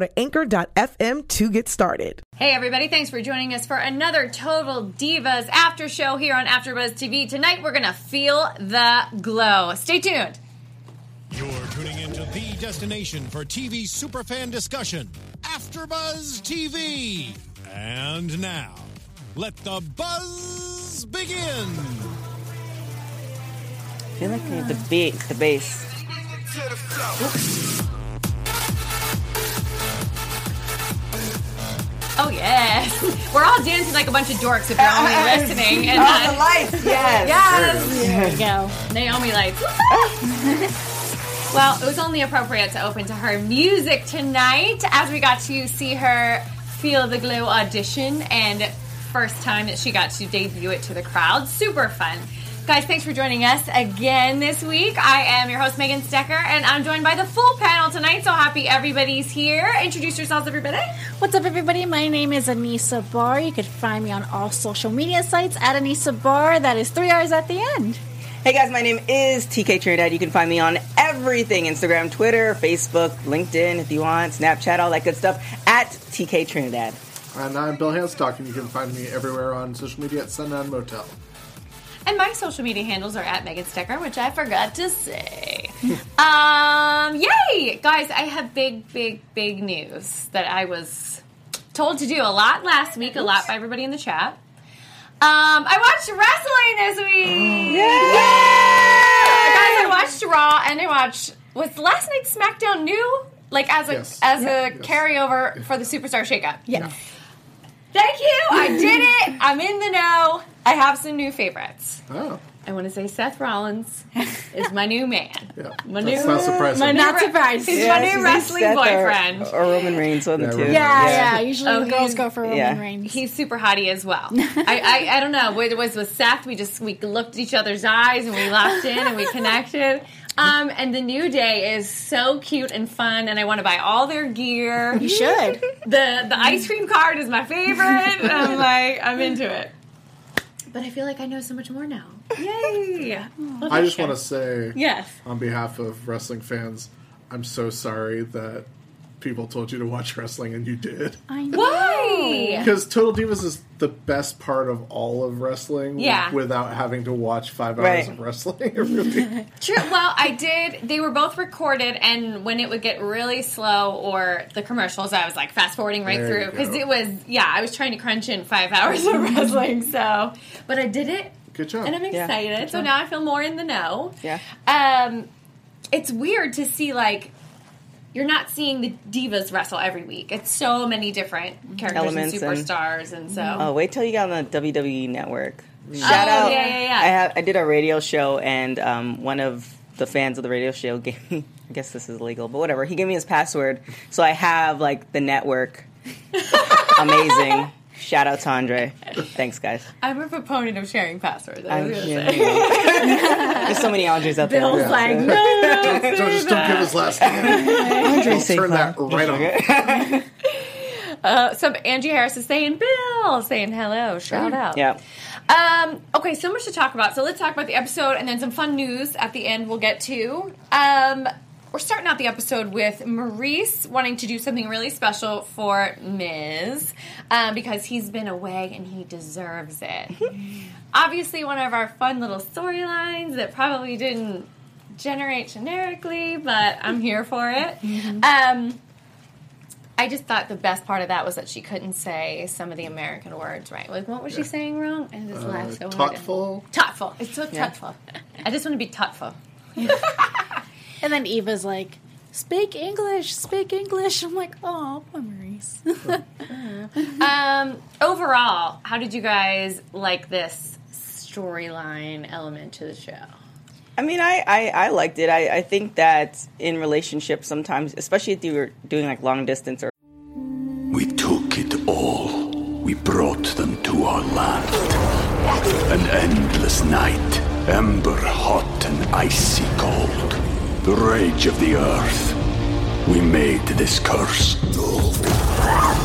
to anchor.fm to get started. Hey everybody, thanks for joining us for another Total Divas after show here on AfterBuzz TV. Tonight we're gonna feel the glow. Stay tuned. You're tuning into the destination for TV superfan discussion, AfterBuzz TV. And now, let the buzz begin. I feel like I need the beat, the bass. Oh yes, we're all dancing like a bunch of dorks if you're only listening. And Oh, the lights, yes. yes, There you go. Naomi lights. well, it was only appropriate to open to her music tonight as we got to see her Feel the Glow audition and first time that she got to debut it to the crowd. Super fun. Guys, thanks for joining us again this week. I am your host, Megan Stecher, and I'm joined by the full panel tonight. So happy everybody's here. Introduce yourselves, everybody. What's up, everybody? My name is Anissa Barr. You can find me on all social media sites at Anissa Barr. That is three R's at the end. Hey guys, my name is TK Trinidad. You can find me on everything Instagram, Twitter, Facebook, LinkedIn if you want, Snapchat, all that good stuff at TK Trinidad. And I'm Bill Hanstock, and you can find me everywhere on social media at Sundown Motel. And my social media handles are at Megan Stecher, which I forgot to say. um, yay! Guys, I have big, big, big news that I was told to do a lot last week, a lot by everybody in the chat. Um, I watched wrestling this week. Guys, I watched Raw and I watched was last night's SmackDown new? Like as a Yes. as Yeah. a carryover for the Superstar Shakeup. Yes. Thank you. I did it. I'm in the know. I have some new favorites. Oh, I want to say Seth Rollins is my new man. yeah. My That's new, not surprising. my Not surprised. He's Yeah, my new wrestling Seth or- boyfriend. Or, Roman Reigns, on the Yeah, two. Yeah, Yeah. yeah. Usually Oh, girls go for Roman yeah. Reigns. He's super hottie as well. I, I I don't know. It was with Seth. We just we looked at each other's eyes and we locked in and we connected. Um, and the new day is so cute and fun, and I want to buy all their gear. you should. the the ice cream card is my favorite. I'm like I'm into it. But I feel like I know so much more now. Yay! I just want to say, Yes. on behalf of wrestling fans, I'm so sorry that people told you to watch wrestling and you did. I know. Why? Because Total Divas is the best part of all of wrestling Yeah. without having to watch five hours Right. of wrestling. It really- True. Well, I did. They were both recorded, and when it would get really slow or the commercials, I was like fast forwarding right There through because it was yeah. I was trying to crunch in five hours of wrestling, so but I did it, Good job. and I'm Yeah, excited. so now I feel more in the know. Yeah. Um, it's weird to see like. You're not seeing the divas wrestle every week. It's so many different characters Elements and and- superstars, and, so Oh, wait till you get on the WWE network. Shout Oh, out. yeah, yeah, yeah. I, have, I did a radio show, and um, one of the fans of the radio show gave me, I guess this is illegal, but whatever. He gave me his password. So I have, like, the network. Amazing. Shout out to Andre. Thanks, guys. I'm a proponent of sharing passwords. I I'm, was yeah, yeah. There's so many Andres out there. Bill's like, no, don't So say just don't give his last name. Andre I'll turn that right on. Uh, so Angie Harris is saying Bill, saying hello, shout out. Yeah. Um, okay, so much to talk about. So let's talk about the episode and then some fun news at the end we'll get to. Um, we're starting out the episode with Maryse wanting to do something really special for Miz um, because he's been away and he deserves it. Obviously, one of our fun little storylines that probably didn't generate generically, but I'm here for it. Um, I just thought the best part of that was that she couldn't say some of the American words right. Like, what was she saying wrong? And just Uh, laughed so hard. thoughtful. Thoughtful. It's so Yeah. thoughtful. I just want to be thoughtful. And then Eva's like, "Speak English, speak English." I'm like, "Oh, poor Maryse." um, overall, how did you guys like this storyline element to the show? I mean, I, I, I liked it. I, I think that in relationships, sometimes, especially if you're doing like long distance or We took it all. We brought them to our land. An endless night, ember hot and icy cold. The rage of the earth. We made this curse.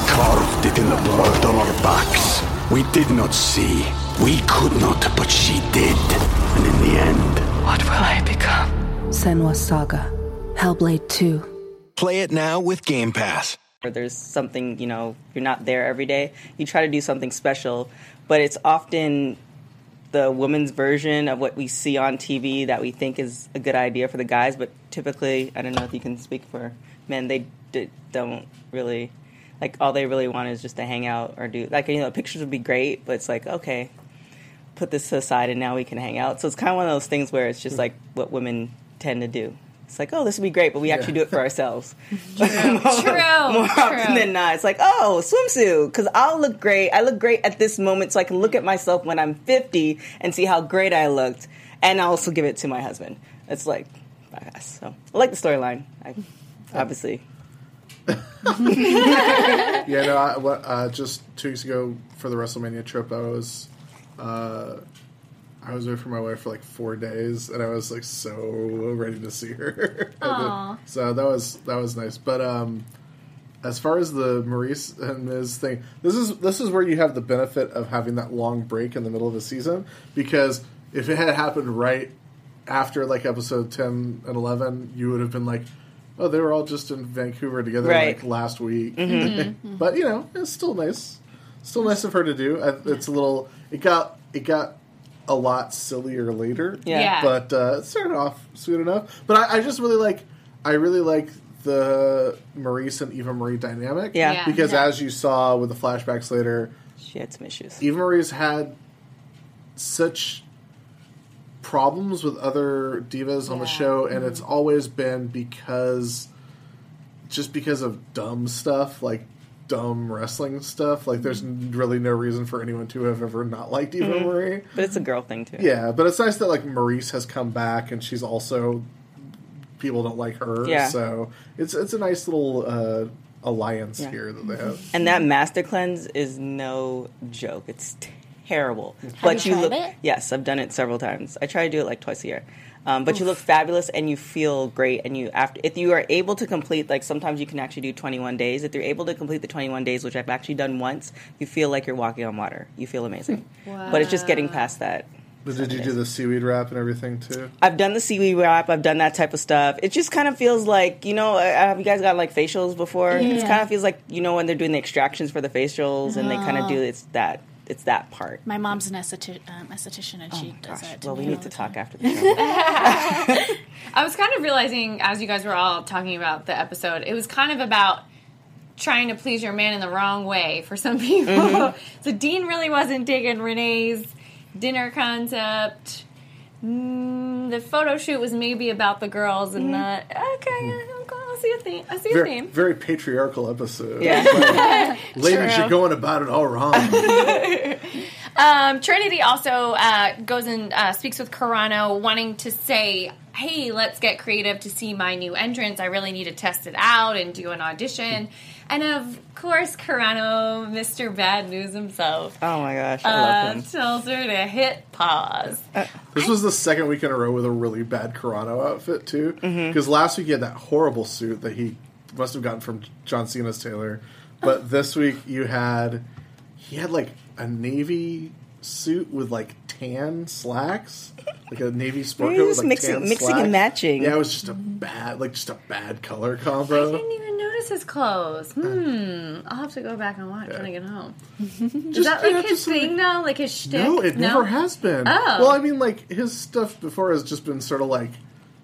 Carved it in the blood on our backs. We did not see. We could not, but she did. And in the end, What will I become? Senua's Saga. Hellblade 2. Play it now with Game Pass. or there's something, you know, you're not there every day, you try to do something special, but it's often the woman's version of what we see on TV that we think is a good idea for the guys, but typically, I don't know if you can speak for men, they d- don't really like all they really want is just to hang out or do like you know pictures would be great, but it's like okay, put this aside and now we can hang out. So it's kind of one of those things where it's just hmm. like what women tend to do. It's like, oh, this would be great, but we actually do it for ourselves. True. More True. often than not, it's like, oh, swimsuit, because I'll look great. I look great at this moment, so I can look at myself when I'm 50 and see how great I looked, and I'll also give it to my husband. It's like, badass. So I like the storyline. Obviously. yeah, no. I, what, uh, just two weeks ago for the WrestleMania trip, I was, uh, I was away from my wife for like four days, and I was like so ready to see her. And then- so that was that was nice. But um, as far as the Maryse and Miz thing, this is this is where you have the benefit of having that long break in the middle of the season because if it had happened right after like episode ten and eleven, you would have been like. Oh, they were all just in Vancouver together Right. like last week. Mhm. but you know, it's still nice. Still nice of her to do. It's a little. It got. It got a lot sillier later. Yeah. Yeah. But uh, it started off sweet enough. But I, I just really like. I really like the Maryse and Eva Marie dynamic. Yeah. Yeah. Because Yeah. as you saw with the flashbacks later, she had some issues. Eva Marie's had such problems with other divas on the show, and it's always been because just because of dumb stuff like dumb wrestling stuff. Like, there's really no reason for anyone to have ever not liked Eva Mhm. Marie. But it's a girl thing too. Yeah, but it's nice that like Maryse has come back, and she's also people don't like her. Yeah. So it's it's a nice little uh, alliance Yeah. here that they have. And that master cleanse is no joke. It's terrible. Have you tried look. it? Yes, I've done it several times. I try to do it like twice a year. Um, but you look fabulous and you feel great. And you after if you are able to complete like sometimes you can actually do 21 days. If you're able to complete the 21 days, which I've actually done once, you feel like you're walking on water. You feel amazing. Wow. But it's just getting past that. But did you do the seaweed wrap and everything too? I've done the seaweed wrap. I've done that type of stuff. It just kind of feels like you know. uh, Have you guys got like facials before? It kind of feels like you know when they're doing the extractions for the facials, and they kind of Oh. do it's that it's that part. My mom's an esthetician, um, esthetician and she does that. To Well, we need to the talk time. after the show. I was kind of realizing as you guys were all talking about the episode, it was kind of about trying to please your man in the wrong way for some people. Mhm. so Dean really wasn't digging Renee's dinner concept. Mm, the photo shoot was maybe about the girls and not okay. I see a theme. I see a Very, theme. very patriarchal episode. Yeah. Ladies, True. you're going about it all wrong. Um, Trinity also uh, goes and uh, speaks with Carrano, wanting to say hey, let's get creative to see my new entrance. I really need to test it out and do an audition. And of course, Carrano, Mr. Bad News himself, Oh my gosh, I uh, love him. tells her to hit pause. This was the second week in a row with a really bad Carrano outfit too. Mm-hmm. Because last week he had that horrible suit that he must have gotten from John Cena's tailor, but this week you had he had like a navy suit with like tan slacks, like a navy sport coat with like mixing- tan mixing and matching. Yeah, it was just a bad, like just a bad color combo. I didn't even notice his clothes. Hmm. I'll have to go back and watch when I get home. Is that like his thing now? Like his shtick? No, it never has been. Oh. Well, I mean, like his stuff before has just been sort of like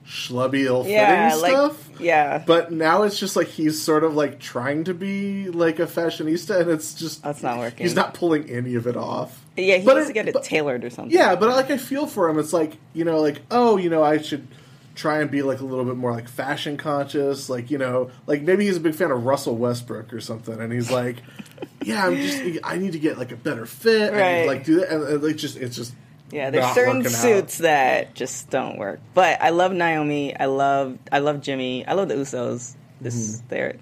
schlubby, ill fitting Yeah, like stuff. yeah. But now it's just like he's sort of like trying to be like a fashionista, and it's just That's not working. He's not pulling any of it off. Yeah, he But needs it- to get it but- tailored or something. Yeah, but like I feel for him. It's like you know, like oh, you know, I should try and be like a little bit more like fashion conscious. Like you know, like maybe he's a big fan of Russell Westbrook or something, and he's like, yeah, I'm just I need to get like a better fit, and Right. like do that, and, and like just it's just Yeah, there's certain working out. suits that just don't work. But I love Naomi. I love I love Jimmy. I love the Usos. This Mm-hmm. they're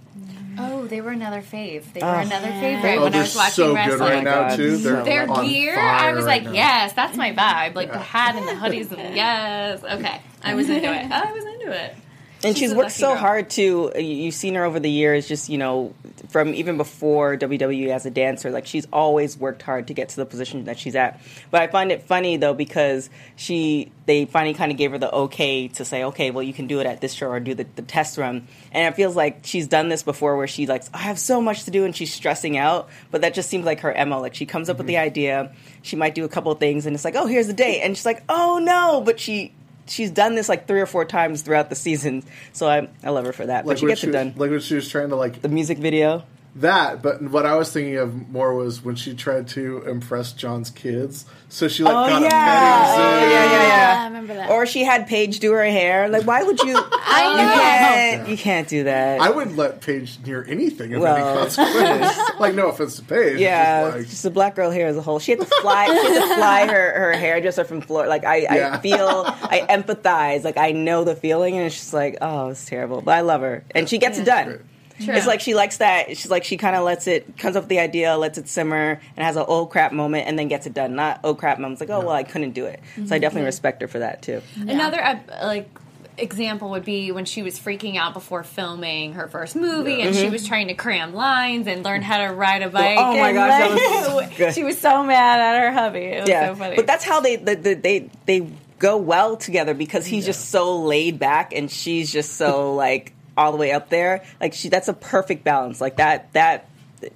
Oh, they were another fave. They were Oh. another favorite Oh, when I was watching so wrestling. good right now oh too. They're Their on gear, fire I was right like, now. yes, that's my vibe. Like the hat and the hoodies, and yes, okay, I was into it. I was into it. And She's she's worked so girl. hard to. You've seen her over the years, just you know, from even before WWE as a dancer. Like she's always worked hard to get to the position that she's at. But I find it funny though because she they finally kind of gave her the okay to say, okay, well you can do it at this show or do the, the test run. And it feels like she's done this before, where she like I have so much to do and she's stressing out. But that just seems like her mo. Like she comes up with mm-hmm. the idea, she might do a couple of things, and it's like, oh, here's the date, and she's like, oh no, but she she's done this like three or four times throughout the season, so I I love her for that. Like but she gets she it was, done. like when she was trying to like The music video. That, but what I was thinking of more was when she tried to impress John's kids. So she like Oh, got yeah. a petting zoo. Oh, yeah, yeah, yeah. I remember that. Or she had Paige do her hair. Like, why would you? I you know. can't. You can't do that. I wouldn't let Paige near anything of Well. any consequence. like no offense to Paige. yeah, just like, just the black girl hair as a whole. She had to fly. she had to fly her her hairdresser from Florida. Like I, Yeah. I feel, I empathize. Like I know the feeling, and it's just like, oh, it's terrible. But I love her, and she gets it done. True. It's like she likes that. She's like she kind of lets it comes up with the idea, lets it simmer, and has an oh crap moment, and then gets it done. Not oh crap moments like oh well I couldn't do it. So I definitely respect her for that too. Another uh, like example would be when she was freaking out before filming her first movie, and she was trying to cram lines and learn how to ride a bike. oh my and, gosh, that like, was she was so mad at her hubby. It was so funny. But that's how they the, the, they they go well together because he's just so laid back and she's just so like all the way up there. Like she that's a perfect balance. Like that that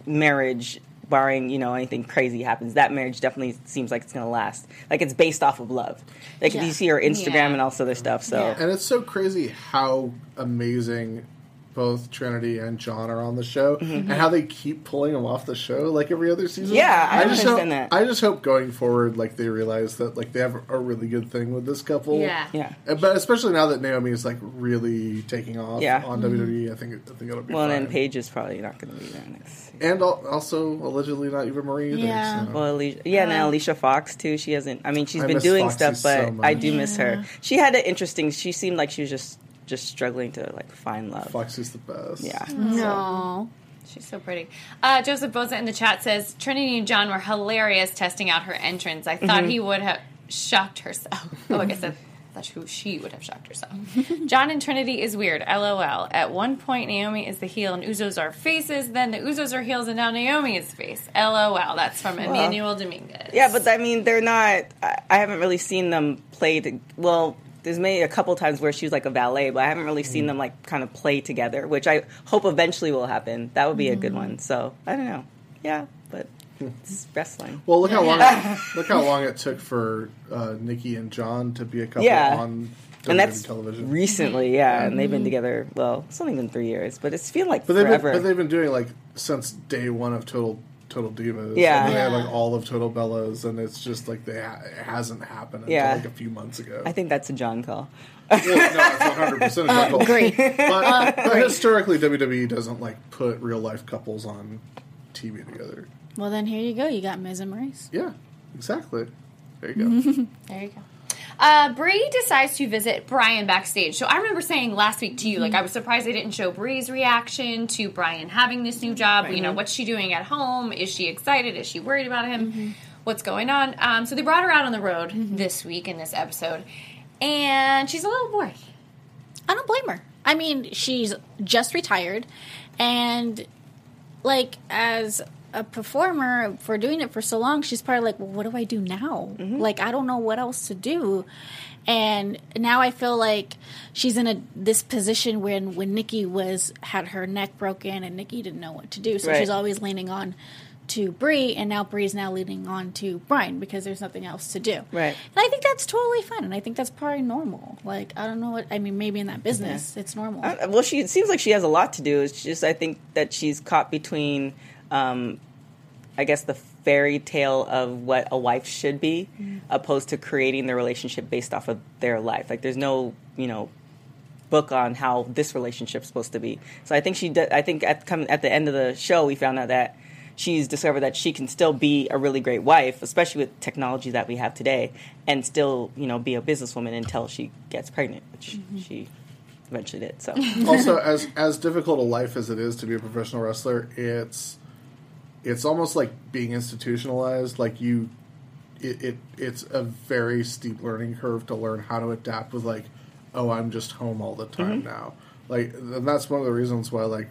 marriage barring, you know, anything crazy happens, that marriage definitely seems like it's going to last. Like it's based off of love. Like Yeah. you see her Instagram Yeah. and all this other stuff. So and it's so crazy how amazing both Trinity and John are on the show, and how they keep pulling them off the show like every other season. Mm-hmm. Yeah, I just hope, that. I just hope going forward, like they realize that like they have a really good thing with this couple. Yeah. yeah. But especially now that Naomi is like really taking off Yeah. on WWE, I think I think it'll be Well, fine. and Paige is probably not going to be there next. and al- also allegedly not even Marie either. Yeah. so. Well, Alicia, yeah, and Alicia Fox too. She hasn't. I mean, she's I been doing Foxy stuff, but so much. I do miss her. She had an interesting. She seemed like she was just just struggling to like find love. Foxy's the best. Yeah. No. She's so pretty. Uh, Joseph Boza in the chat says Trinity and John were hilarious testing out her entrance. I thought he would have shocked herself. Oh, I guess that, that's who she would have shocked herself. John and Trinity is weird. LOL. At one point, Naomi is the heel and Usos are faces. Then the Usos are heels and now Naomi is face. LOL. That's from Emmanuel Dominguez. Yeah, but I mean, they're not. I, I haven't really seen them play. To, well, there's maybe a couple times where she was like a valet, but I haven't really seen mm. them like kind of play together, which I hope eventually will happen. That would be a good mm. one. So I don't know. Yeah, but it's hmm. wrestling. Well, look how long look how long it took for uh, Nikki and John to be a couple Yeah. on WWE and that's television. recently, yeah, and they've been mm-hmm. together. Well, it's only been three years, but it's feeling like but they've been, forever. but they've been doing like since day one of Total Total Divas. Yeah. and then they had like all of Total Bellas, and it's just like they ha- it hasn't happened until Yeah. like a few months ago. I think that's a John call. well, no, it's one hundred percent a uh, couple. Great. But, uh, but historically, WWE doesn't like put real life couples on TV together. Well, then here you go. You got Miz and Maryse. Yeah, exactly. There you go. There you go. Uh, Brie decides to visit Brian backstage. So I remember saying last week to you, like Mhm. I was surprised they didn't show Brie's reaction to Brian having this new job. You know, what's she doing at home? Is she excited? Is she worried about him? Mm-hmm. What's going on? Um, so they brought her out on the road this week in this episode, and she's a little bored. I don't blame her. I mean, she's just retired, and like as a performer for doing it for so long, she's probably like, "Well, what do I do now? Mm-hmm. Like, I don't know what else to do." And now I feel like she's in a this position when when Nikki was had her neck broken and Nikki didn't know what to do, so Right. she's always leaning on to Brie, and now Brie's now leaning on to Brian because there's nothing else to do. Right. And I think that's totally fine, and I think that's probably normal. Like I don't know what I mean. Maybe in that business, it's normal. Well, she it seems like she has a lot to do. It's just I think that she's caught between, um, I guess, the fairy tale of what a wife should be, Mm-hmm. opposed to creating the relationship based off of their life. Like, there's no, you know, book on how this relationship's supposed to be. So I think she. Did, I think at come at the end of the show, we found out that she's discovered that she can still be a really great wife, especially with technology that we have today, and still, you know, be a businesswoman until she gets pregnant, which she eventually did. So also, as as difficult a life as it is to be a professional wrestler, it's it's almost like being institutionalized. Like you, it, it it's a very steep learning curve to learn how to adapt with like, oh, I'm just home all the time Mhm. now. Like, and that's one of the reasons why like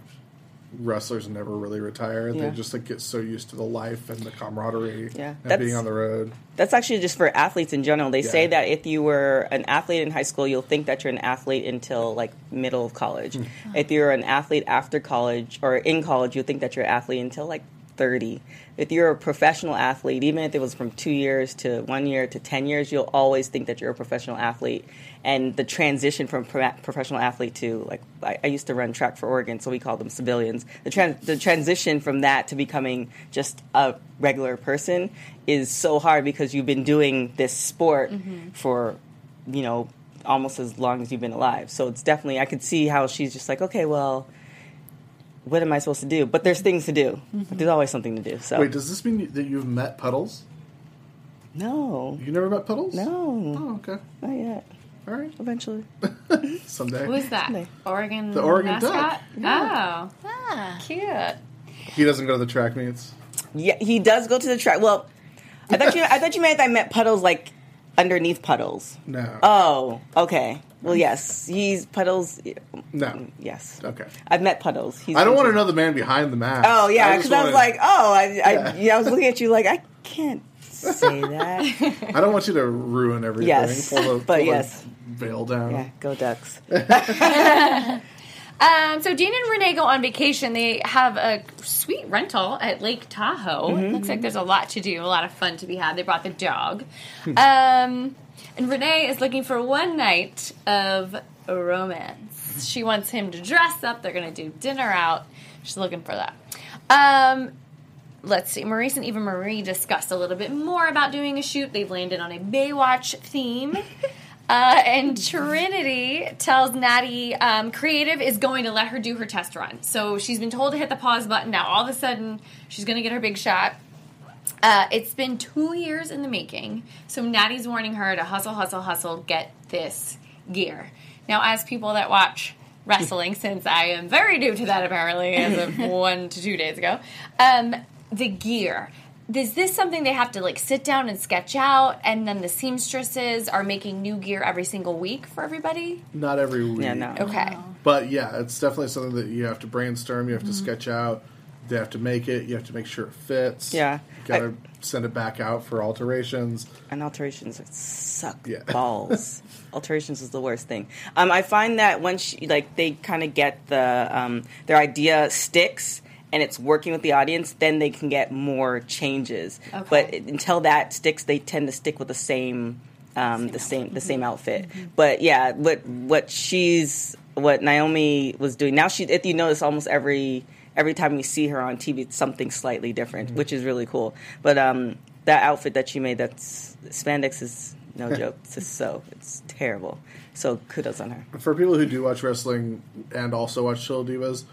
wrestlers never really retire. Yeah. They just like get so used to the life and the camaraderie Yeah, and that's- being on the road. That's actually just for athletes in general. They say that if you were an athlete in high school, you'll think that you're an athlete until like middle of college. Hmm. If you're an athlete after college or in college, you'll think that you're an athlete until like 30. If you're a professional athlete, even if it was from two years to one year to 10 years, you'll always think that you're a professional athlete. And the transition from pro- professional athlete to, like, I, I used to run track for Oregon, so we call them civilians. The, the transition from that to becoming just a regular person is so hard because you've been doing this sport Mhm. for, you know, almost as long as you've been alive. So it's definitely, I could see how she's just like, okay, well, what am I supposed to do? But there's things to do. Mhm. There's always something to do. So Wait, does this mean that you've met Puddles? No. You never met Puddles? No. Oh, okay. Not yet. All right. Eventually. Someday. Who is that? Oregon The Oregon mascot? Duck. Oh, ah, cute. He doesn't go to the track meets. Yeah, he does go to the track. Well, I thought you. I thought you meant I met puddles like underneath puddles. No. Oh, okay. Well, yes, he's puddles. No. Yes. Okay. I've met puddles. He's I don't want to know the man behind the mask. Oh yeah, because I, was wanna- like, oh, I, I, Yeah. yeah, I was looking at you like I can't say that. I don't want you to ruin everything. Yes, Pull the, but the yes. veil down. Yeah, go ducks. Um, so Dean and Renee go on vacation. They have a sweet rental at Lake Tahoe. Mm-hmm. It looks like there's a lot to do, a lot of fun to be had. They brought the dog. um, and Renee is looking for one night of romance. She wants him to dress up. They're going to do dinner out. She's looking for that. Um, let's see. Maryse and Eva Marie discussed a little bit more about doing a shoot. They've landed on a Baywatch theme. Uh, and Trinity tells Natty um, Creative is going to let her do her test run. So she's been told to hit the pause button. Now, all of a sudden, she's going to get her big shot. Uh, it's been two years in the making. So Natty's warning her to hustle, hustle, hustle, get this gear. Now, as people that watch wrestling, since I am very new to that apparently, as of one to two days ago, um, the gear. Is this something they have to like sit down and sketch out, and then the seamstresses are making new gear every single week for everybody? Not every week. Yeah, no. Okay. But yeah, it's definitely something that you have to brainstorm. You have to Mm-hmm. sketch out. They have to make it. You have to make sure it fits. Yeah. You gotta send it back out for alterations. And alterations suck Yeah. balls. alterations is the worst thing. Um, I find that once she, like they kind of get the um, their idea sticks and it's working with the audience, then they can get more changes. Okay. But until that sticks, they tend to stick with the same um, the same the same outfit. But yeah, what what she's what Naomi was doing now. She if you notice almost every every time you see her on TV, it's something slightly different, which is really cool. But um, that outfit that she made, that's spandex is no joke. It's just so it's terrible. So kudos on her. For people who do watch wrestling and also watch Chill Divas,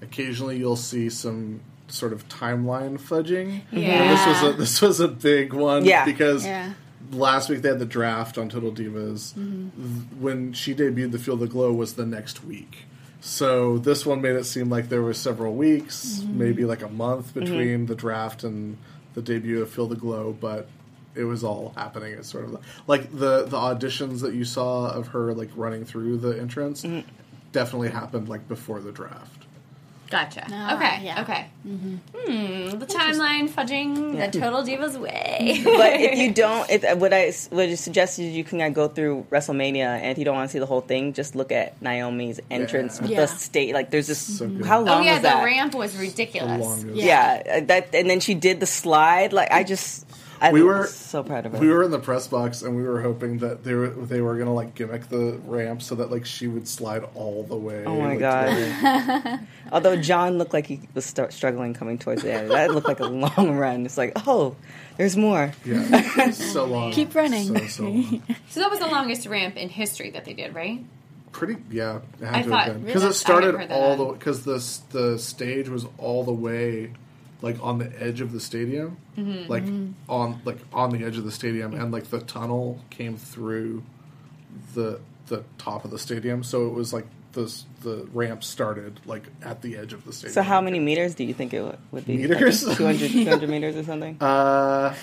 occasionally you'll see some sort of timeline fudging. Yeah. And this was a this was a big one Yeah. because Yeah. last week they had the draft on Total Divas. Mhm. When she debuted, the Feel the Glow was the next week. So this one made it seem like there were several weeks, Mhm. maybe like a month between the draft and the debut of Feel the Glow, but it was all happening at sort of like the the auditions that you saw of her like running through the entrance definitely happened like before the draft. Gotcha. Ah, okay. yeah. Okay. Mm-hmm. Hmm. The timeline fudging Yeah. the total divas way. but if you don't, if, what I would suggest is you can uh, go through WrestleMania, and if you don't want to see the whole thing, just look at Naomi's entrance with Yeah. the state. Like, there's this. good. How long oh yeah, was the that? ramp was ridiculous. Yeah. uh, that and then she did the slide. Like, I just, I we were so proud of her. We were in the press box and we were hoping that they were they were gonna like gimmick the ramp so that like she would slide all the way. Oh my like, god! Although John looked like he was start struggling coming towards the end, that looked like a long run. It's like, oh, there's more. Yeah, so long. Keep running. So, so long. So that was the longest ramp in history that they did, right? Pretty, yeah. It had I to thought- have been because really? it started I hadn't heard that all on- the because the the stage was all the way like on the edge of the stadium, Mhm. like Mhm. on like on the edge of the stadium, and like the tunnel came through the the top of the stadium, so it was like the the ramp started like at the edge of the stadium. So, how many meters do you think it would- would be? Meters? Like 200, 200 meters or something? Uh,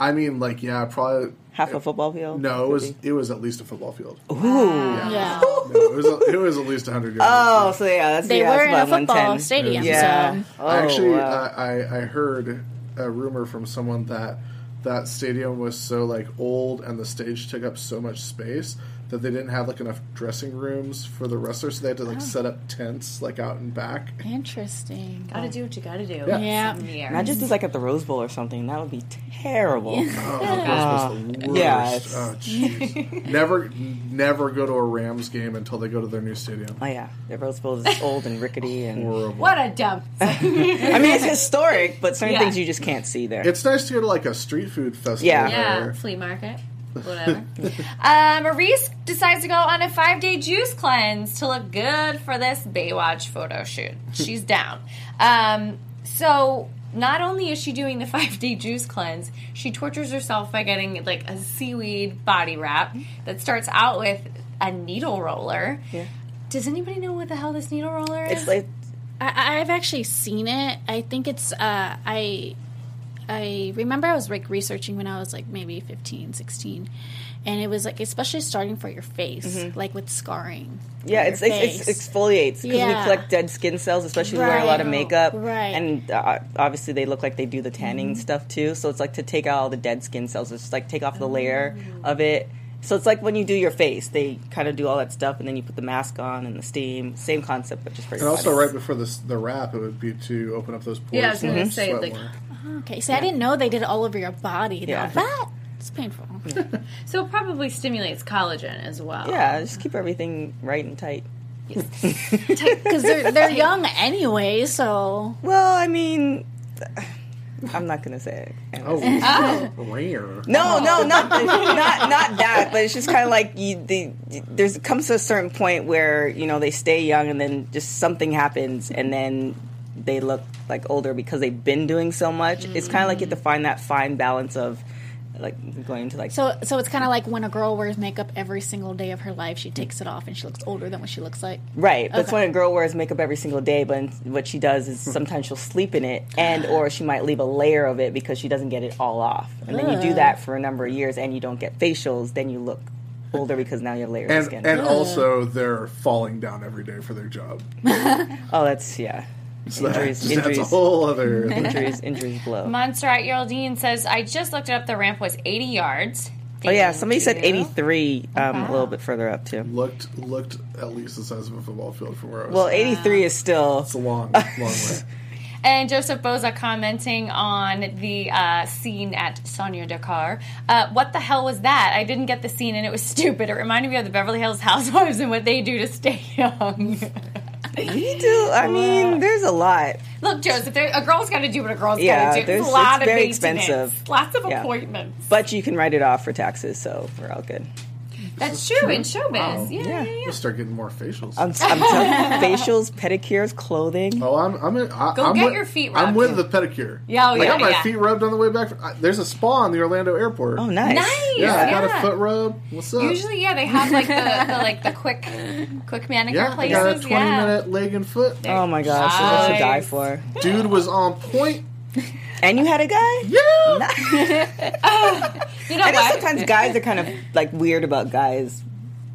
I mean, like, yeah, probably half a football field. No, it was it was at least a football field. Ooh. yeah, Yeah. No, it was it was at least hundred yards. Oh, so yeah, that's They yeah, were that's in a football stadium, Yeah. so- Oh, Actually, wow. I, I I heard a rumor from someone that that stadium was so like old and the stage took up so much space that they didn't have like enough dressing rooms for the wrestlers, so they had to like Oh. set up tents like out and back. Interesting. Gotta oh. do what you gotta do. Yeah. Yeah. Some years. Imagine if it's like at the Rose Bowl or something. That would be terrible. Oh, that was the worst. Yeah, Oh, jeez. never, never go to a Rams game until they go to their new stadium. Oh yeah, the Rose Bowl is old and rickety and. Horrible. What a dump. I mean, it's historic, but certain Yeah. things you just can't see there. It's nice to go to like a street food festival. Yeah. Yeah, flea market. Whatever. uh, Maryse decides to go on a five day juice cleanse to look good for this Baywatch photo shoot. She's down. Um, so not only is she doing the five day juice cleanse, she tortures herself by getting like a seaweed body wrap that starts out with a needle roller. Yeah. Does anybody know what the hell this needle roller is? It's like I, I've actually seen it. I think it's uh, I I remember I was like researching when I was like maybe 15, 16. And it was like especially starting for your face, Mhm. like with scarring. Yeah, it's, it's, it's exfoliates because we collect dead skin cells, especially when we wear a lot of makeup. Right. And uh, obviously, they look like they do the tanning Mhm. stuff too. So it's like to take out all the dead skin cells. It's just like take off the layer Oh. of it. So it's like when you do your face, they kind of do all that stuff, and then you put the mask on and the steam. Same concept, but just for And your also, body. right before this, the wrap, it would be to open up those pores. Yeah, I was gonna say, like- more. Uh-huh. Okay, so I didn't know they did it all over your body. Now Yeah. that it's painful. so it probably stimulates collagen as well. Yeah, just keep everything right and tight. Because they're they're young anyway, so Well, I mean, I'm not gonna say it. Oh, Oh. rare. No, no, not not not that. But it's just kind of like you. The, there's comes to a certain point where you know they stay young, and then just something happens, and then they look like older because they've been doing so much. It's kind of like you have to mm. find that fine balance of like going into like so so it's kind of like when a girl wears makeup every single day of her life, she takes it off and she looks older than what she looks like. Right, that's when a girl wears makeup every single day. But what she does is hmm. sometimes she'll sleep in it, and or she might leave a layer of it because she doesn't get it all off. And then you do that for a number of years, and you don't get facials. Then you look older because now you have layers of skin. and also, they're falling down every day for their job. oh, that's yeah. So that- injuries, that's a injuries, whole other- injuries, injuries blow. Monster at Geraldine says, I just looked it up. The ramp was 80 yards. Oh yeah, Thank somebody said you. 83, um, a little bit further up too. Looked looked at least the size of a football field from where I was. Well, 83 is still. It's a long, long way. And Joseph Boza commenting on the uh, scene at Sonya Dakar. Uh, what the hell was that? I didn't get the scene and it was stupid. It reminded me of the Beverly Hills Housewives and what they do to stay young. We do. I mean, there's a lot. Look, Joseph, there, a girl's got to do what a girl's Yeah, got to do. There's a lot it's of very expensive. Lots of Yeah. appointments. But you can write it off for taxes, so we're all good. That's true in showbiz. Wow. Yeah, yeah, yeah. We'll start getting more facials. I'm, I'm telling facials, pedicures, clothing. Oh, I'm I'm in, I, Go I'm get with, your feet I'm with the pedicure. Yeah, oh, I got my yeah. feet rubbed on the way back. I, there's a spa on the Orlando airport. Oh, nice. Nice. Yeah, I got a foot rub. What's up? Usually, yeah, they have like the, the like the quick, quick manicure yeah, I places. got a 20 yeah. minute leg and foot. Oh my gosh, that's to die for. Dude was on point. And you had a guy? Yeah. You know I know what? sometimes guys are kind of like weird about guys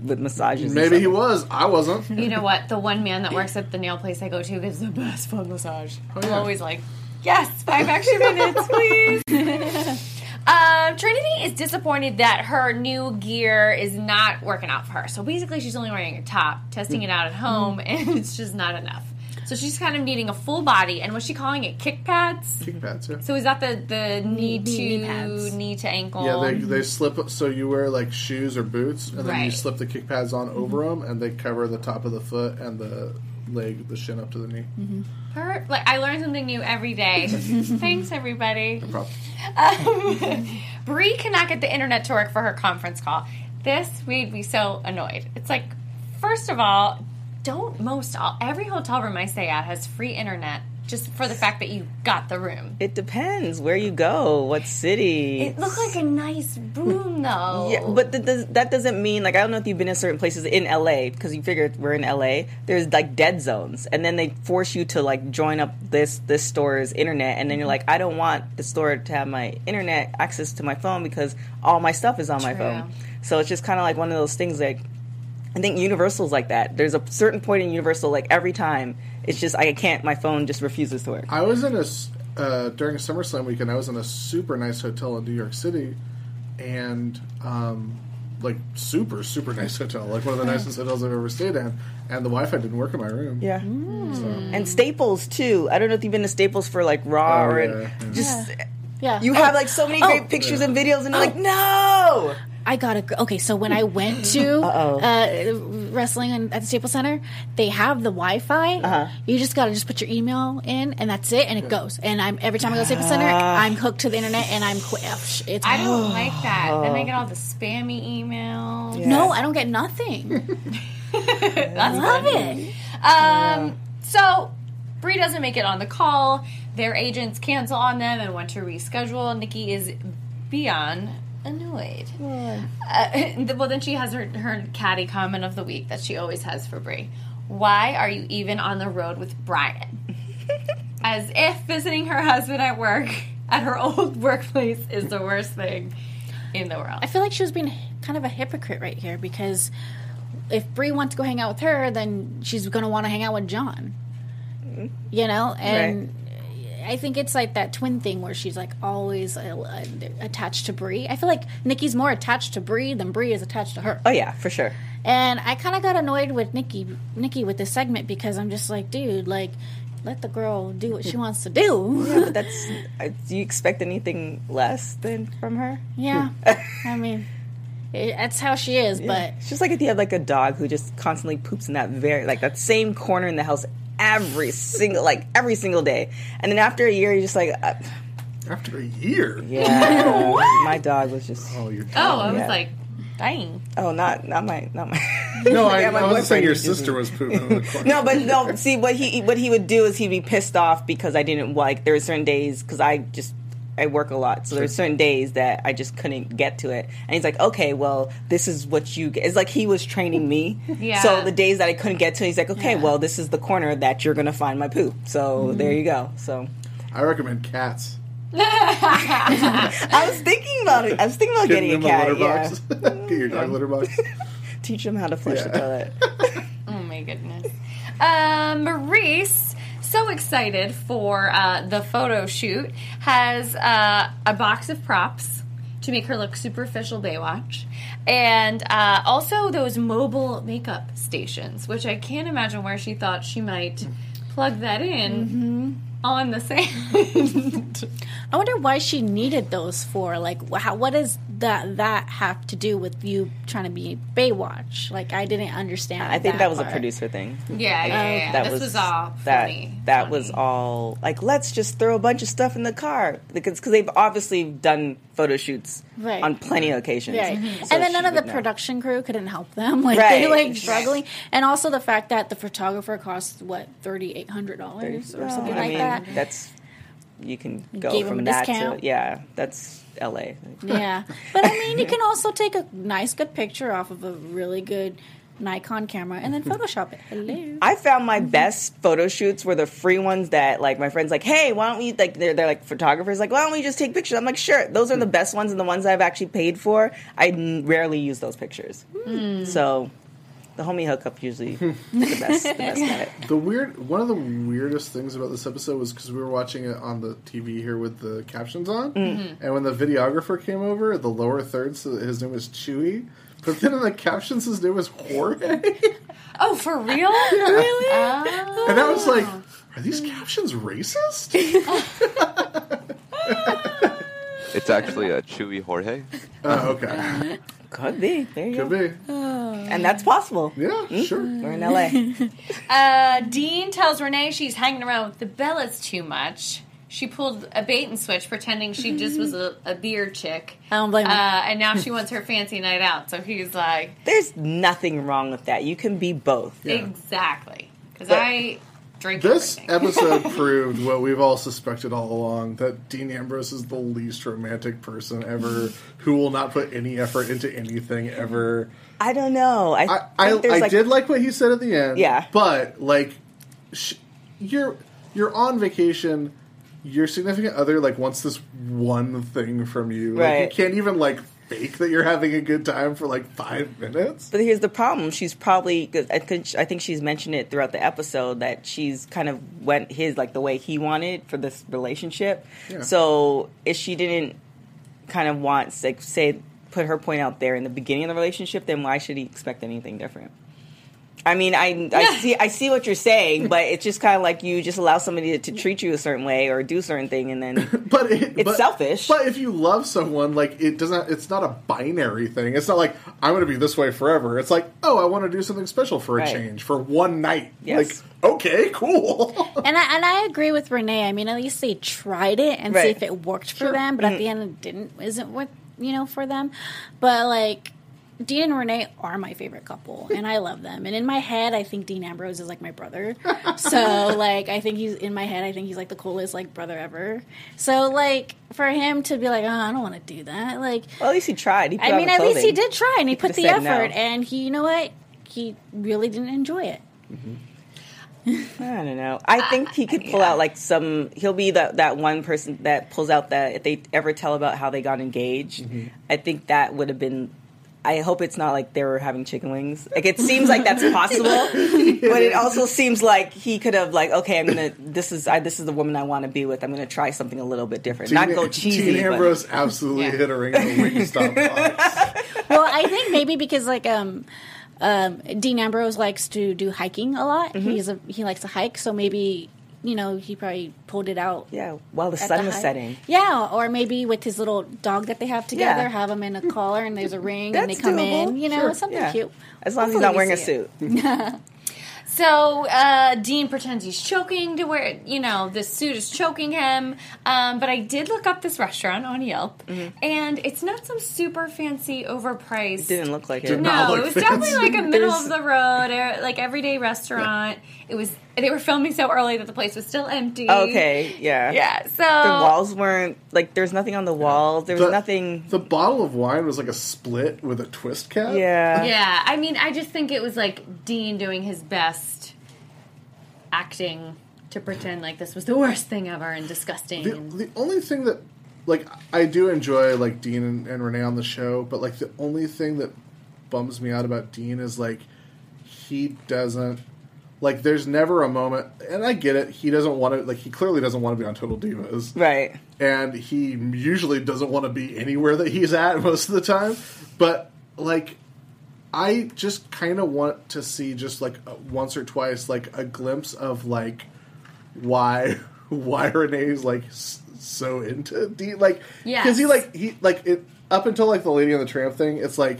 with massages. Maybe he was. I wasn't. You know what? The one man that works at the nail place I go to gives the best foot massage. I'm always like, yes, five extra minutes, please. um, Trinity is disappointed that her new gear is not working out for her. So basically, she's only wearing a top, testing it out at home, and it's just not enough. So she's kind of needing a full body, and what's she calling it? Kick pads. Kick pads, yeah. So is that the the knee, to knee pads. knee to ankle? Yeah, they, they slip. So you wear like shoes or boots, and then you slip the kick pads on over them, and they cover the top of the foot and the leg, the shin up to the knee. Per- like I learn something new every day. Thanks, everybody. No problem. Um, Brie cannot get the internet to work for her conference call. This made me so annoyed. It's like, first of all, don't most all every hotel room I stay at has free internet just for the fact that you got the room. It depends where you go, what city. It looked like a nice room though. Yeah, but th- th- that doesn't mean like I don't know if you've been in certain places in LA because you figure we're in LA. There's like dead zones, and then they force you to like join up this this store's internet, and then you're like, I don't want the store to have my internet access to my phone because all my stuff is on my phone. So it's just kind of like one of those things like. I think Universal's like that. There's a certain point in Universal, like every time, it's just I can't. My phone just refuses to work. I was in a s- uh, during SummerSlam weekend. I was in a super nice hotel in New York City, and um, like super super nice hotel, like one of the nicest hotels I've ever stayed in. And the Wi-Fi didn't work in my room. Yeah. So, And Staples too. I don't know if you've been to Staples for like Raw Oh, or yeah, yeah. just Yeah. you have like so many Oh. great pictures and videos, and you're like, no. I got to okay. So when I went to uh, wrestling in, at the Staples Center, they have the Wi-Fi. Uh-huh. You just got to just put your email in, and that's it, and it goes. And I'm every time I go to Staples Center, Ah. I'm hooked to the internet, and I'm qu- it's I don't like that. Then I get all the spammy emails. no, I don't get nothing. I Love it. Um, so Brie doesn't make it on the call. Their agents cancel on them and want to reschedule. Nikki is beyond annoyed. Uh, well, then she has her her catty comment of the week that she always has for Brie. Why are you even on the road with Brian? As if visiting her husband at work at her old workplace is the worst thing in the world. I feel like she was being kind of a hypocrite right here because if Brie wants to go hang out with her, then she's going to want to hang out with John. You know, and I think it's like that twin thing where she's like always uh, uh, attached to Brie. I feel like Nikki's more attached to Brie than Brie is attached to her. Oh yeah, for sure. And I kind of got annoyed with Nikki, Nikki with this segment because I'm just like, dude, like, let the girl do what she wants to do. Yeah, that's. uh, Do you expect anything less than from her? Yeah, I mean, it, that's how she is. But It's just like if you have like a dog who just constantly poops in that very like that same corner in the house every single like every single day, and then after a year you're just like, uh, after a year, yeah, my dog was just. oh, you're oh, I was Yeah. like, dang. Oh, not not my not my. no, I, Yeah, my I wasn't saying your sister was pooping. in the no, but no. See what he what he would do is he'd be pissed off because I didn't like. There were certain days because I just I work a lot, so there's certain days that I just couldn't get to it. And he's like, okay, well, this is what you. Get. It's like he was training me. Yeah. So the days that I couldn't get to, he's like, okay, well, this is the corner that you're gonna find my poop. So there you go. So I recommend cats. I was thinking about it. I was thinking about Getting getting, them a cat. a litter Yeah. Get your dog litter box. Teach them how to flush the toilet. Oh my goodness. Uh, Maryse, so excited for uh, the photo shoot, has uh, a box of props to make her look superficial Baywatch, and uh, also those mobile makeup stations, which I can't imagine where she thought she might plug that in Oh, on the sand. I wonder why she needed those for. Like, how, what does that that have to do with you trying to be Baywatch? Like, I didn't understand. I think that, was a producer thing. Yeah, yeah, yeah. That this was, was, all that, funny. That was all like let's just throw a bunch of stuff in the car because cause they've obviously done photo shoots Right. on plenty of occasions. Right. So and then none of the know. production crew couldn't help them. Like they Right. like struggling. And also the fact that the photographer cost what, thirty eight hundred dollars or something I like mean, that. That's you can go Gave from that discount. to yeah, that's L.A. yeah. But I mean you can also take a nice good picture off of a really good Nikon camera and then Photoshop it. Hello. I found my mm-hmm. best photo shoots were the free ones that like my friends like, hey, why don't we like they're, they're like photographers like, why don't we just take pictures? I'm like, sure. Those are the mm. best ones and the ones I've actually paid for. I n- rarely use those pictures. Hmm. So the homie hookup usually the best, the best at it. The weird one of the weirdest things about this episode was because we were watching it on the TV here with the captions on, Mhm. and when the videographer came over, the lower third, so his name was Chewy, but then in the captions his name was Jorge, Oh, for real? Really? Oh. and I was like, are these captions racist? It's actually a Chewy Jorge. Oh, okay. Could be. There you Could go. be. And that's possible. Yeah, sure. We're in LA. Uh, Dean tells Renee she's hanging around with the Bellas too much. She pulled a bait and switch, pretending she just was a, a beer chick. I don't blame uh, her. And now she wants her fancy night out. So he's like, There's nothing wrong with that. You can be both. exactly. Because But- I drink This everything. episode proved what we've all suspected all along that Dean Ambrose is the least romantic person ever who will not put any effort into anything ever. I don't know. I I, I, think there's I like did like what he said at the end. Yeah. But like sh- you're you're on vacation your significant other like wants this one thing from you. Like Right. you can't even like fake that you're having a good time for like 5 minutes. But here's the problem. She's probably. I think. I think she's mentioned it throughout the episode that she's kind of went his like the way he wanted for this relationship. Yeah. So if she didn't kind of want like say put her point out there in the beginning of the relationship, then why should he expect anything different? I mean, I I see I see what you're saying, but it's just kind of like you just allow somebody to, to treat you a certain way or do certain thing, and then But it, it's but- selfish. But if you love someone, like it doesn't. It's not a binary thing. It's not like I'm going to be this way forever. It's like, oh, I want to do something special for a Right. change for one night. Yes. Like, okay, cool. and I and I agree with Renee. I mean, at least they tried it and see if it worked for Sure. them. But at mm-hmm. the end, it didn't. Isn't what you know for them. But like. Dean and Renee are my favorite couple, and I love them. And in my head, I think Dean Ambrose is like my brother. So, like, I think he's in my head. I think he's like the coolest like brother ever. So, like, for him to be like, "Oh, I don't want to do that," like, well, at least he tried. He put I mean, at least he did try, and he, put the said no. effort. And he, you know what? He really didn't enjoy it. I don't know. I think he could pull out like some. He'll be that that one person that pulls out that if they ever tell about how they got engaged. Mm-hmm. I think that would have been. I hope it's not like they were having chicken wings. Like it seems like that's possible, but it also seems like he could have like, okay, I'm gonna. This is I, this is the woman I want to be with. I'm gonna try something a little bit different, not go cheesy. Dean but- Ambrose absolutely hit a ring in the Wingstop box. well, I think maybe because like um, um, Dean Ambrose likes to do hiking a lot. Mm-hmm. He's a he likes to hike, so maybe you know he probably pulled it out. yeah, while the at sun was hike. setting. Yeah, or maybe with his little dog that they have together, Yeah. have him in a collar and there's a ring and they come doable. in. You know, Sure. something Yeah. cute. As long as he's not wearing a suit. So uh, Dean pretends he's choking to where you know this suit is choking him. Um, but I did look up this restaurant on Yelp, and it's not some super fancy, overpriced. It didn't look like it. No, it was definitely like a middle of the road, er, like everyday restaurant. It was. They were filming so early that the place was still empty. Okay, yeah, Yeah. So The walls weren't like. There's nothing on the walls. There was The- nothing. The bottle of wine was like a split with a twist cap. Yeah. Yeah, I mean, I just think it was like Dean doing his best acting to pretend like this was the worst thing ever and disgusting. The, and, the only thing that, like, I do enjoy like Dean and, and Renee on the show, but like the only thing that bums me out about Dean is like he doesn't like. There's never a moment, and I get it. He doesn't want to like. He clearly doesn't want to be on Total Divas, Right. and he usually doesn't want to be anywhere that he's at most of the time. But like, I just kind of want to see just like uh, once or twice, like a glimpse of like why why Renee's like so into Dean, like Yes. because he like he like it up until like the Lady on the Tramp thing. It's like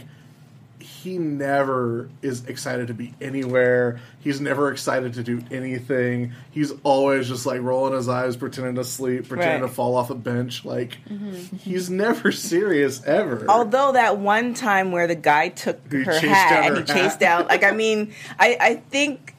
he never is excited to be anywhere. He's never excited to do anything. He's always just like rolling his eyes, pretending to sleep, pretending Right. to fall off a bench. Like mm-hmm. he's never serious ever. Although that one time where the guy took He her hat down and her he chased hat. down, like I mean, I I think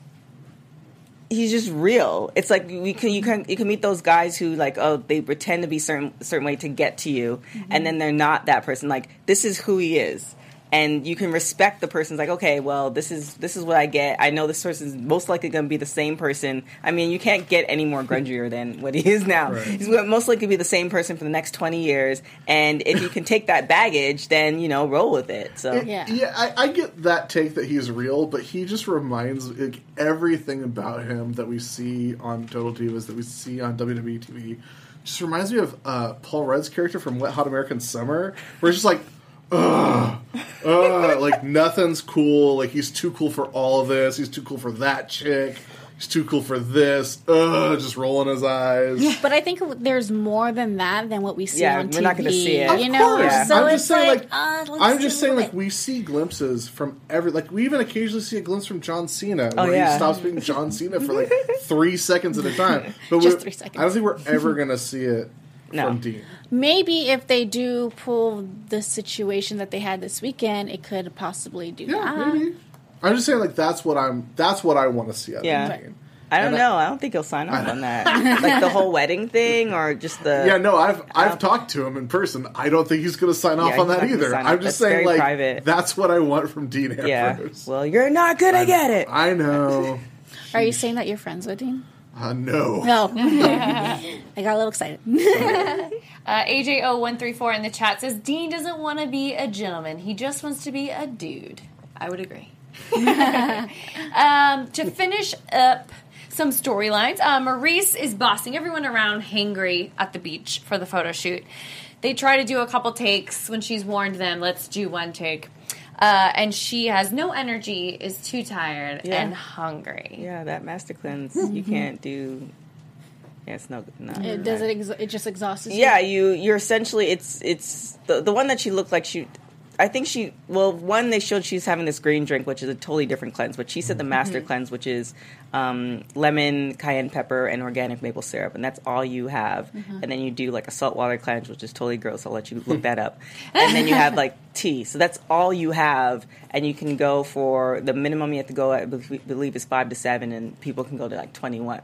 he's just real. It's like we can you can you can meet those guys who like oh they pretend to be certain certain way to get to you, and mm-hmm. then they're not that person. Like this is who he is. And you can respect the person's like, okay, well, this is this is what I get. I know this person's most likely going to be the same person. I mean, you can't get any more grungier than what he is now. Right. He's gonna most likely to be the same person for the next twenty years. And if you can take that baggage, then you know, roll with it. So It- yeah, I, I get that take that he's real, but he just reminds like everything about him that we see on Total Divas, that we see on WWE TV, just reminds me of uh, Paul Rudd's character from Wet Hot American Summer, where it's just like, ugh, ugh, like nothing's cool. Like he's too cool for all of this. He's too cool for that chick. He's too cool for this. Ugh, just rolling his eyes. But I think there's more than that than what we see Yeah, on TV. we're not gonna see it. Of You know, course. so I'm it's just saying, like, like, uh, I'm just saying, like, we see glimpses from every, like, we even occasionally see a glimpse from John Cena, Oh, where yeah. he stops being John Cena for like three seconds at a time. But Just we're- three seconds. I don't think we're ever gonna see it No. from Dean. Maybe if they do pull the situation that they had this weekend, it could possibly do Yeah, that. maybe. I'm just saying, like, that's what I'm. That's what I want to see. Out Yeah. of Dean. I don't And know. I don't think he'll sign off on that. like the whole wedding thing, or just the Yeah, no, I've I've talked to him in person. I don't think he's going to sign off Yeah, on that either. I'm off. just That's saying, like, private. that's what I want from Dean Yeah. Well, you're not gonna get it. I know. Are you saying that you're friends with Dean? Uh, no. No. I got a little excited. Uh, AJ0134 in the chat says Dean doesn't want to be a gentleman. He just wants to be a dude. I would agree. um, to finish up some storylines, uh, Maryse is bossing everyone around hangry at the beach for the photo shoot. They try to do a couple takes when she's warned them, let's do one take. Uh, and she has no energy, is too tired, Yeah. and hungry. Yeah, that master cleanse you can't do. Yeah, it's no. no It does it. Ex- it just exhausts you. Yeah, you you're essentially it's it's the the one that she looked like she. I think she well one they showed she's having this green drink which is a totally different cleanse, but she said the master cleanse which is um, lemon, cayenne pepper, and organic maple syrup, and that's all you have. And then you do like a saltwater cleanse, which is totally gross. I'll let you look that up. And then you have like tea, so that's all you have, and you can go for the minimum you have to go. I believe believe is five to seven, and people can go to like twenty one.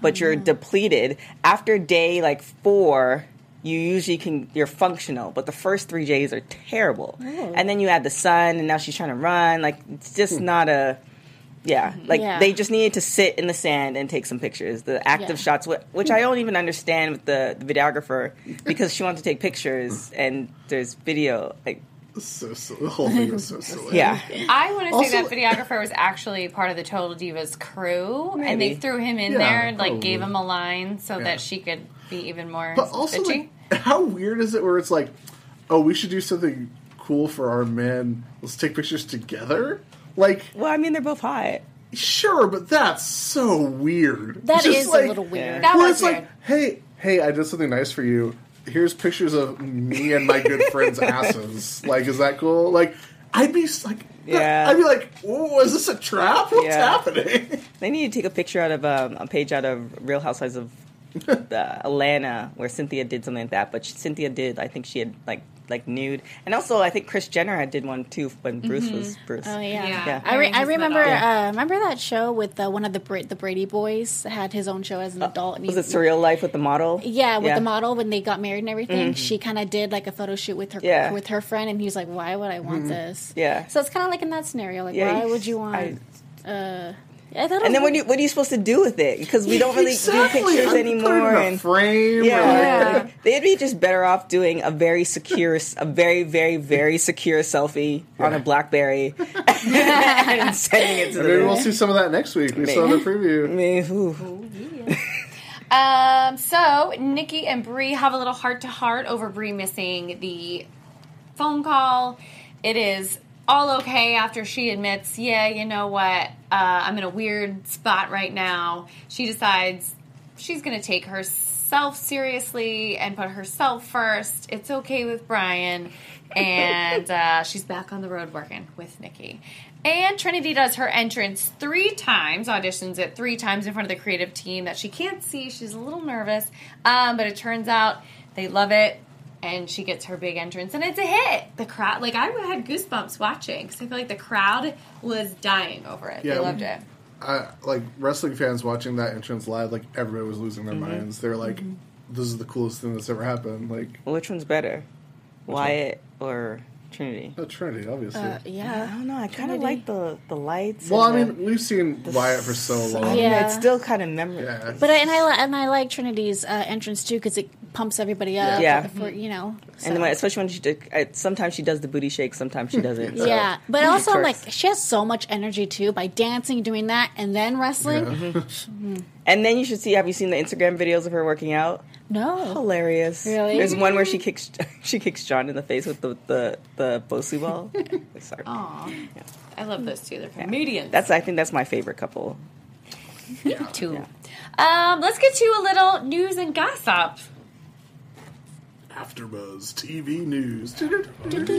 But you're depleted after day like four you usually can you're functional but the first three j's are terrible oh. and then you add the sun and now she's trying to run like it's just hmm. not a yeah hmm. like Yeah. they just needed to sit in the sand and take some pictures the active Yeah. shots which i don't even understand with the, the videographer because she wanted to take pictures and there's video like So, so the whole thing is so silly. yeah I want to say that videographer was actually part of the Total Divas crew, and they threw him in Yeah, there and like probably. gave him a line so Yeah. that she could be even more But also, bitchy. like, how weird is it where it's like, oh, we should do something cool for our men. Let's take pictures together. Like, well i mean they're both hot sure, but that's so weird. That Just is like- a little weird. That where was it's weird. like, hey, hey, I did something nice for you. Here's pictures of me and my good friends' asses. Like, is that cool? Like, I'd be like, Yeah. I'd be like, oh, is this a trap? What's Yeah. happening? They need to take a picture out of um, a page out of Real Housewives of uh, Atlanta where Cynthia did something like that. But Cynthia did, I think she had like like nude, and also I think Kris Jenner had did one too when Bruce was Bruce. Oh yeah. Yeah. I, re- I remember. not Uh, remember that show with uh, one of the Bra- the Brady boys had his own show as an adult. and Was he- it Surreal Life with the model? Yeah, with Yeah. the model when they got married and everything, she kind of did like a photo shoot with her Yeah. with her friend, and he was like, "Why would I want this?" Yeah. So it's kind of like in that scenario, like, Yeah, why you- would you want? I- uh, I thought And then what, do you, what are you supposed to do with it? Because we don't really Exactly. do pictures I'm anymore. in a and frame. or, yeah, like, they'd be just better off doing a very secure, a very, very, very secure selfie on a BlackBerry and sending it to the. Maybe we'll see some of that next week. We saw the preview. I mean, ooh. Um, so Nikki and Brie have a little heart to heart over Brie missing the phone call. It is all okay after she admits, yeah, you know what, uh, I'm in a weird spot right now. She decides she's going to take herself seriously and put herself first. It's okay with Brian, and uh, she's back on the road working with Nikki. And Trinity does her entrance three times, auditions it three times in front of the creative team that she can't see. She's a little nervous, um, but it turns out they love it. And she gets her big entrance, and it's a hit. The crowd, like I had goosebumps watching because I feel like the crowd was dying over it. Yeah, they loved it. I, like wrestling fans watching that entrance live, like everybody was losing their Mhm. minds. They're like, Mhm. "This is the coolest thing that's ever happened." Like, Which one's better, Wyatt or Trinity? Oh, Trinity, obviously. Uh, yeah. I don't know. I kind of like the the lights. well, I mean, the- we've seen the Wyatt for so s- long. I mean, Yeah. it's still kind of memorable. But I, and I and I like Trinity's uh, entrance too because it pumps everybody up. Yeah. For, you know. so. And then, when- especially when she did, uh, sometimes she does the booty shake, sometimes she doesn't. so- Yeah, but also I'm like she has so much energy too by dancing, doing that, and then wrestling. Mhm. And then you should see. Have you seen the Instagram videos of her working out? No, hilarious. Really? There's one where she kicks she kicks John in the face with the the the Bosu ball. Sorry. Aw. I love those two. They're comedians. That's I think that's my favorite couple. Me too. Um, let's get to a little news and gossip. AfterBuzz TV news.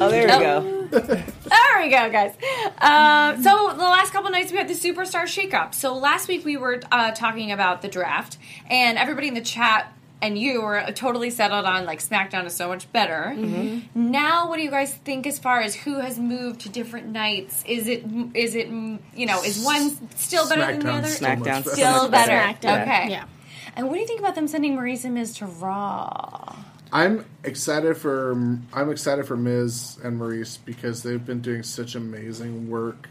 Oh, there we go. There we go, guys. Um, so the last couple nights we had the superstar shakeup. So last week we were uh, talking about the draft, and everybody in the chat and you were totally settled on like SmackDown is so much better. Mm-hmm. Now, what do you guys think as far as who has moved to different nights? Is it is it you know is one still better than the SmackDown's other? still much SmackDown's better. Still so better. better. Okay. Yeah. And what do you think about them sending Maryse and Miz to Raw? I'm excited for I'm excited for Miz and Maryse because they've been doing such amazing work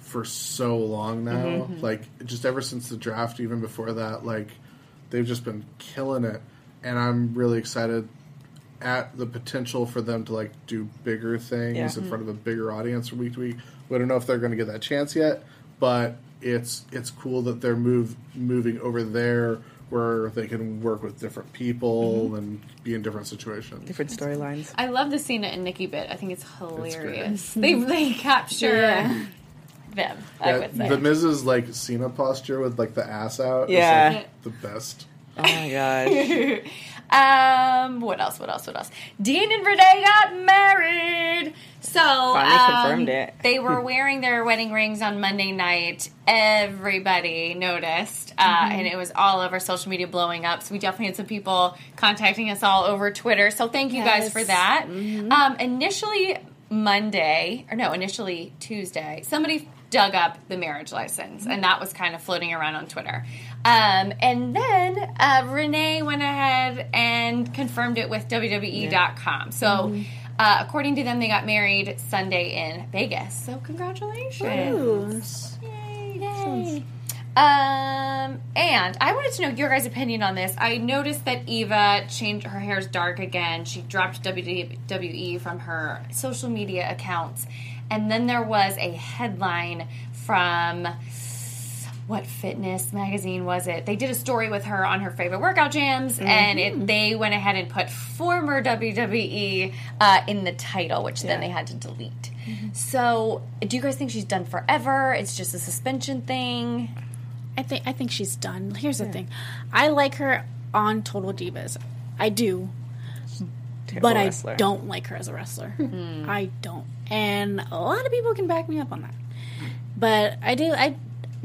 for so long now. Mhm. Like just ever since the draft, even before that, like they've just been killing it, and I'm really excited at the potential for them to like do bigger things Yeah. in front of a bigger audience from week to week. We don't know if they're going to get that chance yet, but it's it's cool that they're move moving over there where they can work with different people mm-hmm. and be in different situations. Different storylines. I love the Cena and Nikki bit. I think it's great. hilarious. they they capture Yeah. Them. I Yeah, would say. the Miz's like Cena posture with like the ass out. Yeah. is, like, the best. Oh my gosh. um, what else? What else? What else? Dean and Renee got married. So Finally um, confirmed it. they were wearing their wedding rings on Monday night. Everybody noticed, uh, Mm-hmm. and it was all over social media blowing up. So we definitely had some people contacting us all over Twitter. So thank you guys for that. Mm-hmm. Um, initially Monday, or no, initially Tuesday, somebody dug up the marriage license, and that was kind of floating around on Twitter. Um, and then uh, Renee went ahead and confirmed it with WWE.com. So, uh, according to them, they got married Sunday in Vegas. So, congratulations. Yay, yay. Um, and I wanted to know your guys' opinion on this. I noticed that Eva changed her hair's dark again. She dropped WWE from her social media accounts. And then there was a headline from what fitness magazine was it? They did a story with her on her favorite workout jams, and it, they went ahead and put former WWE uh, in the title, which then they had to delete. So, do you guys think she's done forever? It's just a suspension thing. I think I think she's done. Here's the thing, I like her on Total Divas. I do, Terrible but I don't like her as a wrestler. I don't, and a lot of people can back me up on that. But I do. I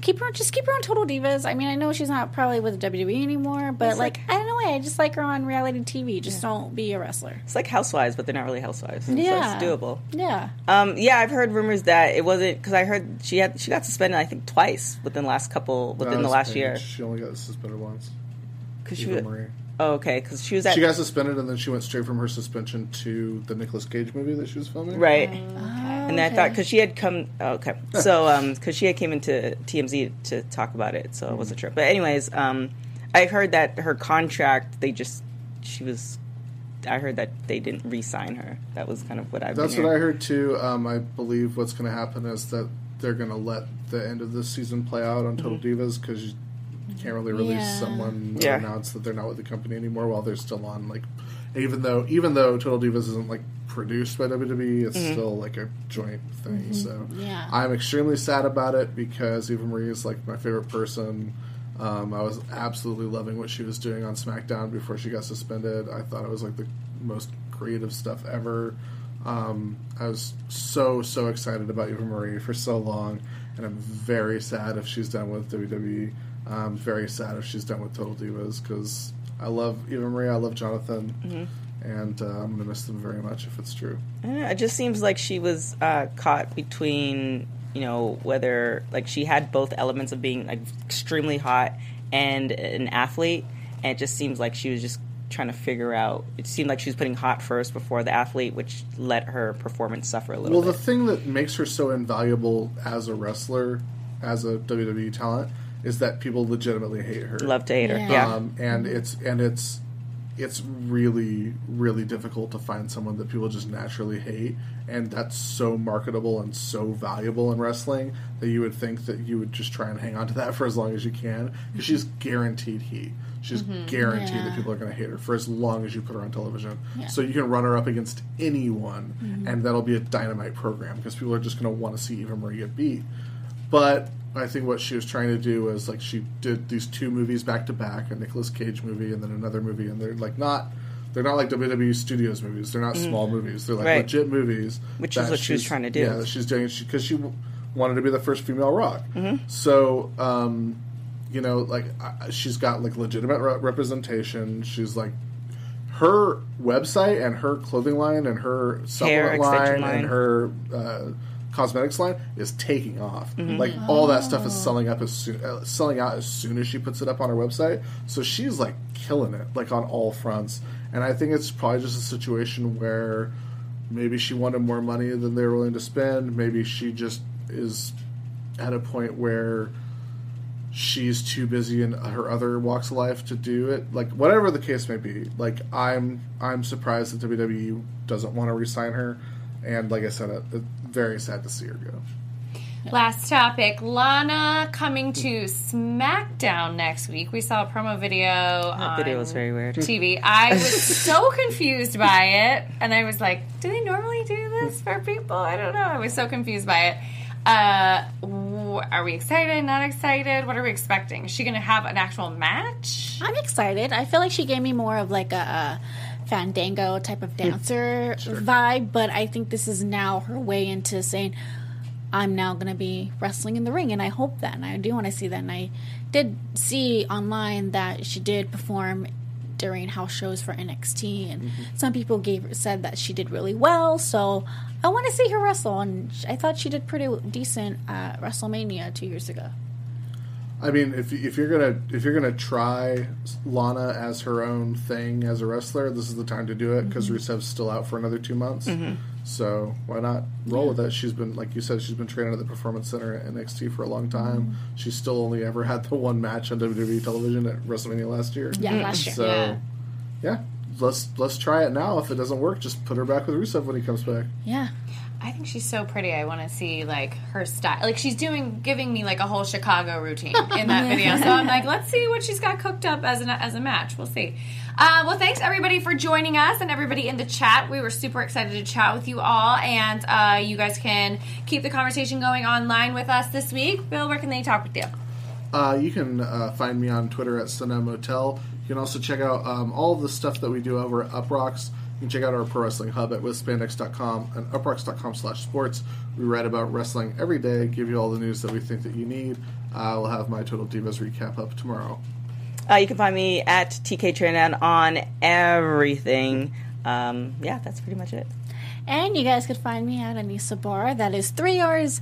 keep her. Just keep her on Total Divas. I mean, I know she's not probably with WWE anymore, but It's like, like- I don't know. why. I just like her on reality TV. Just don't be a wrestler. It's like housewives, but they're not really housewives. So Yeah. it's doable. Yeah. Um, yeah, I've heard rumors that it wasn't because I heard she had she got suspended. I think twice within the last couple within That the last Paige. year. She only got suspended once. Cause she was, Marie. Oh, okay, because she was at She got suspended and then she went straight from her suspension to the Nicolas Cage movie that she was filming. right. Oh, And I thought because she had come, oh, okay, so um, because she had came into TMZ to talk about it, so it wasn't sure. But anyways, um, I heard that her contract, they just she was. I heard that they didn't re-sign her. That was kind of what I've. That's been what I heard too. Um, I believe what's going to happen is that they're going to let the end of this season play out on Total Divas because you can't really release Yeah. someone Yeah. announce that they're not with the company anymore while they're still on. Like, even though even though Total Divas isn't like produced by WWE, it's still like a joint thing. So Yeah. I'm extremely sad about it because Eva Marie is like my favorite person. Um, I was absolutely loving what she was doing on SmackDown before she got suspended. I thought it was like the most creative stuff ever. Um, I was so so excited about Eva Marie for so long, and I'm very sad if she's done with WWE. I'm very sad if she's done with Total Divas because I love Eva Marie, I love Jonathan, Mhm. and uh, I'm gonna miss them very much if it's true. Know, it just seems like she was uh, caught between, you know, whether like she had both elements of being like extremely hot and an athlete, and it just seems like she was just trying to figure out. It seemed like she was putting hot first before the athlete, which let her performance suffer a little Well, bit. the thing that makes her so invaluable as a wrestler, as a WWE talent, is that people legitimately hate her. Love to hate her, Yeah. yeah. Um, and it's and it's it's really really difficult to find someone that people just naturally hate, and that's so marketable and so valuable in wrestling that you would think that you would just try and hang on to that for as long as you can because she's guaranteed heat. She's Mhm. guaranteed Yeah. that people are going to hate her for as long as you put her on television. Yeah. So you can run her up against anyone, Mhm. and that'll be a dynamite program because people are just going to want to see Eva Marie get beat. But I think what she was trying to do was like she did these two movies back to back, a Nicolas Cage movie and then another movie, and they're like not. They're not like WWE Studios movies. They're not Mhm. small movies. They're like Right. legit movies. Which is what she was she's- trying to do. Yeah, she's doing because she, w wanted to be the first female Rock. Mhm. So, um, you know, like I- she's got like legitimate re- representation. She's like her website and her clothing line and her supplement line, line. and her uh, cosmetics line is taking off. Mhm. Like all that stuff is selling up as soon, uh, selling out as soon as she puts it up on her website. So she's like killing it, like on all fronts. And I think it's probably just a situation where maybe she wanted more money than they were willing to spend. Maybe she just is at a point where she's too busy in her other walks of life to do it. Like whatever the case may be, like I'm I'm surprised that WWE doesn't want to re-sign her. And like I said, it, very sad to see her go. Last topic Lana coming to SmackDown next week. We saw a promo video. That on video was very weird. TV. I was so confused by it, and I was like, "Do they normally do this for people?" I don't know. I was so confused by it. Uh, are we excited? Not excited? What are we expecting? Is she going to have an actual match? I'm excited. I feel like she gave me more of like a, a fandango type of dancer vibe, but I think this is now her way into saying, I'm now going to be wrestling in the ring, and I hope that, and I do want to see that. And I did see online that she did perform during house shows for NXT, and mm-hmm. some people gave said that she did really well. So I want to see her wrestle, and I thought she did pretty decent at WrestleMania two years ago. I mean, if if you're gonna if you're gonna try Lana as her own thing as a wrestler, this is the time to do it because Mhm. Rusev's still out for another two months. Mhm. So why not roll with it? She's been like you said, she's been training at the Performance Center at NXT for a long time. She's still only ever had the one match on WWE television at WrestleMania last year. Yeah, last year. So Yeah. yeah, let's let's try it now. If it doesn't work, just put her back with Rusev when he comes back. Yeah. I think she's so pretty. I want to see like her style. Like she's doing, giving me like a whole Chicago routine in that video. So I'm like, let's see what she's got cooked up as an as a match. We'll see. Uh, well, thanks everybody for joining us and everybody in the chat. We were super excited to chat with you all, and uh, you guys can keep the conversation going online with us this week. Bill, where can they talk with you? Uh, you can uh, find me on Twitter at Sunna Motel. You can also check out um, all of the stuff that we do over at Uproxx. You can check out our pro wrestling hub at withspandex.com and uproxx.com slash sports. We write about wrestling every day, give you all the news that we think that you need. Uh, we'll have my Total Divas recap up tomorrow. Uh, you can find me at TK Trinidad on everything. Um, yeah, that's pretty much it. And you guys could find me at Anissa Bar. That is three R's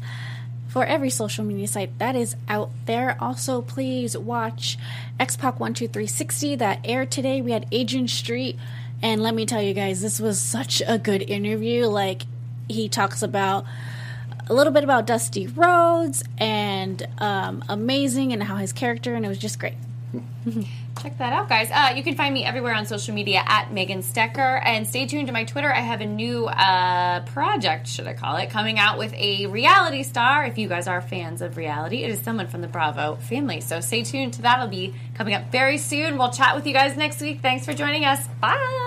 for every social media site that is out there. Also, please watch X-Pac 12360 that aired today. We had Agent Street. And let me tell you guys, this was such a good interview. Like, he talks about a little bit about Dusty Rhodes and um, Amazing and how his character, and it was just great. Check that out, guys. Uh, you can find me everywhere on social media at Megan Stecher. And stay tuned to my Twitter. I have a new uh, project, should I call it, coming out with a reality star. If you guys are fans of reality, it is someone from the Bravo family. So stay tuned to that. It'll be coming up very soon. We'll chat with you guys next week. Thanks for joining us. Bye. Bye.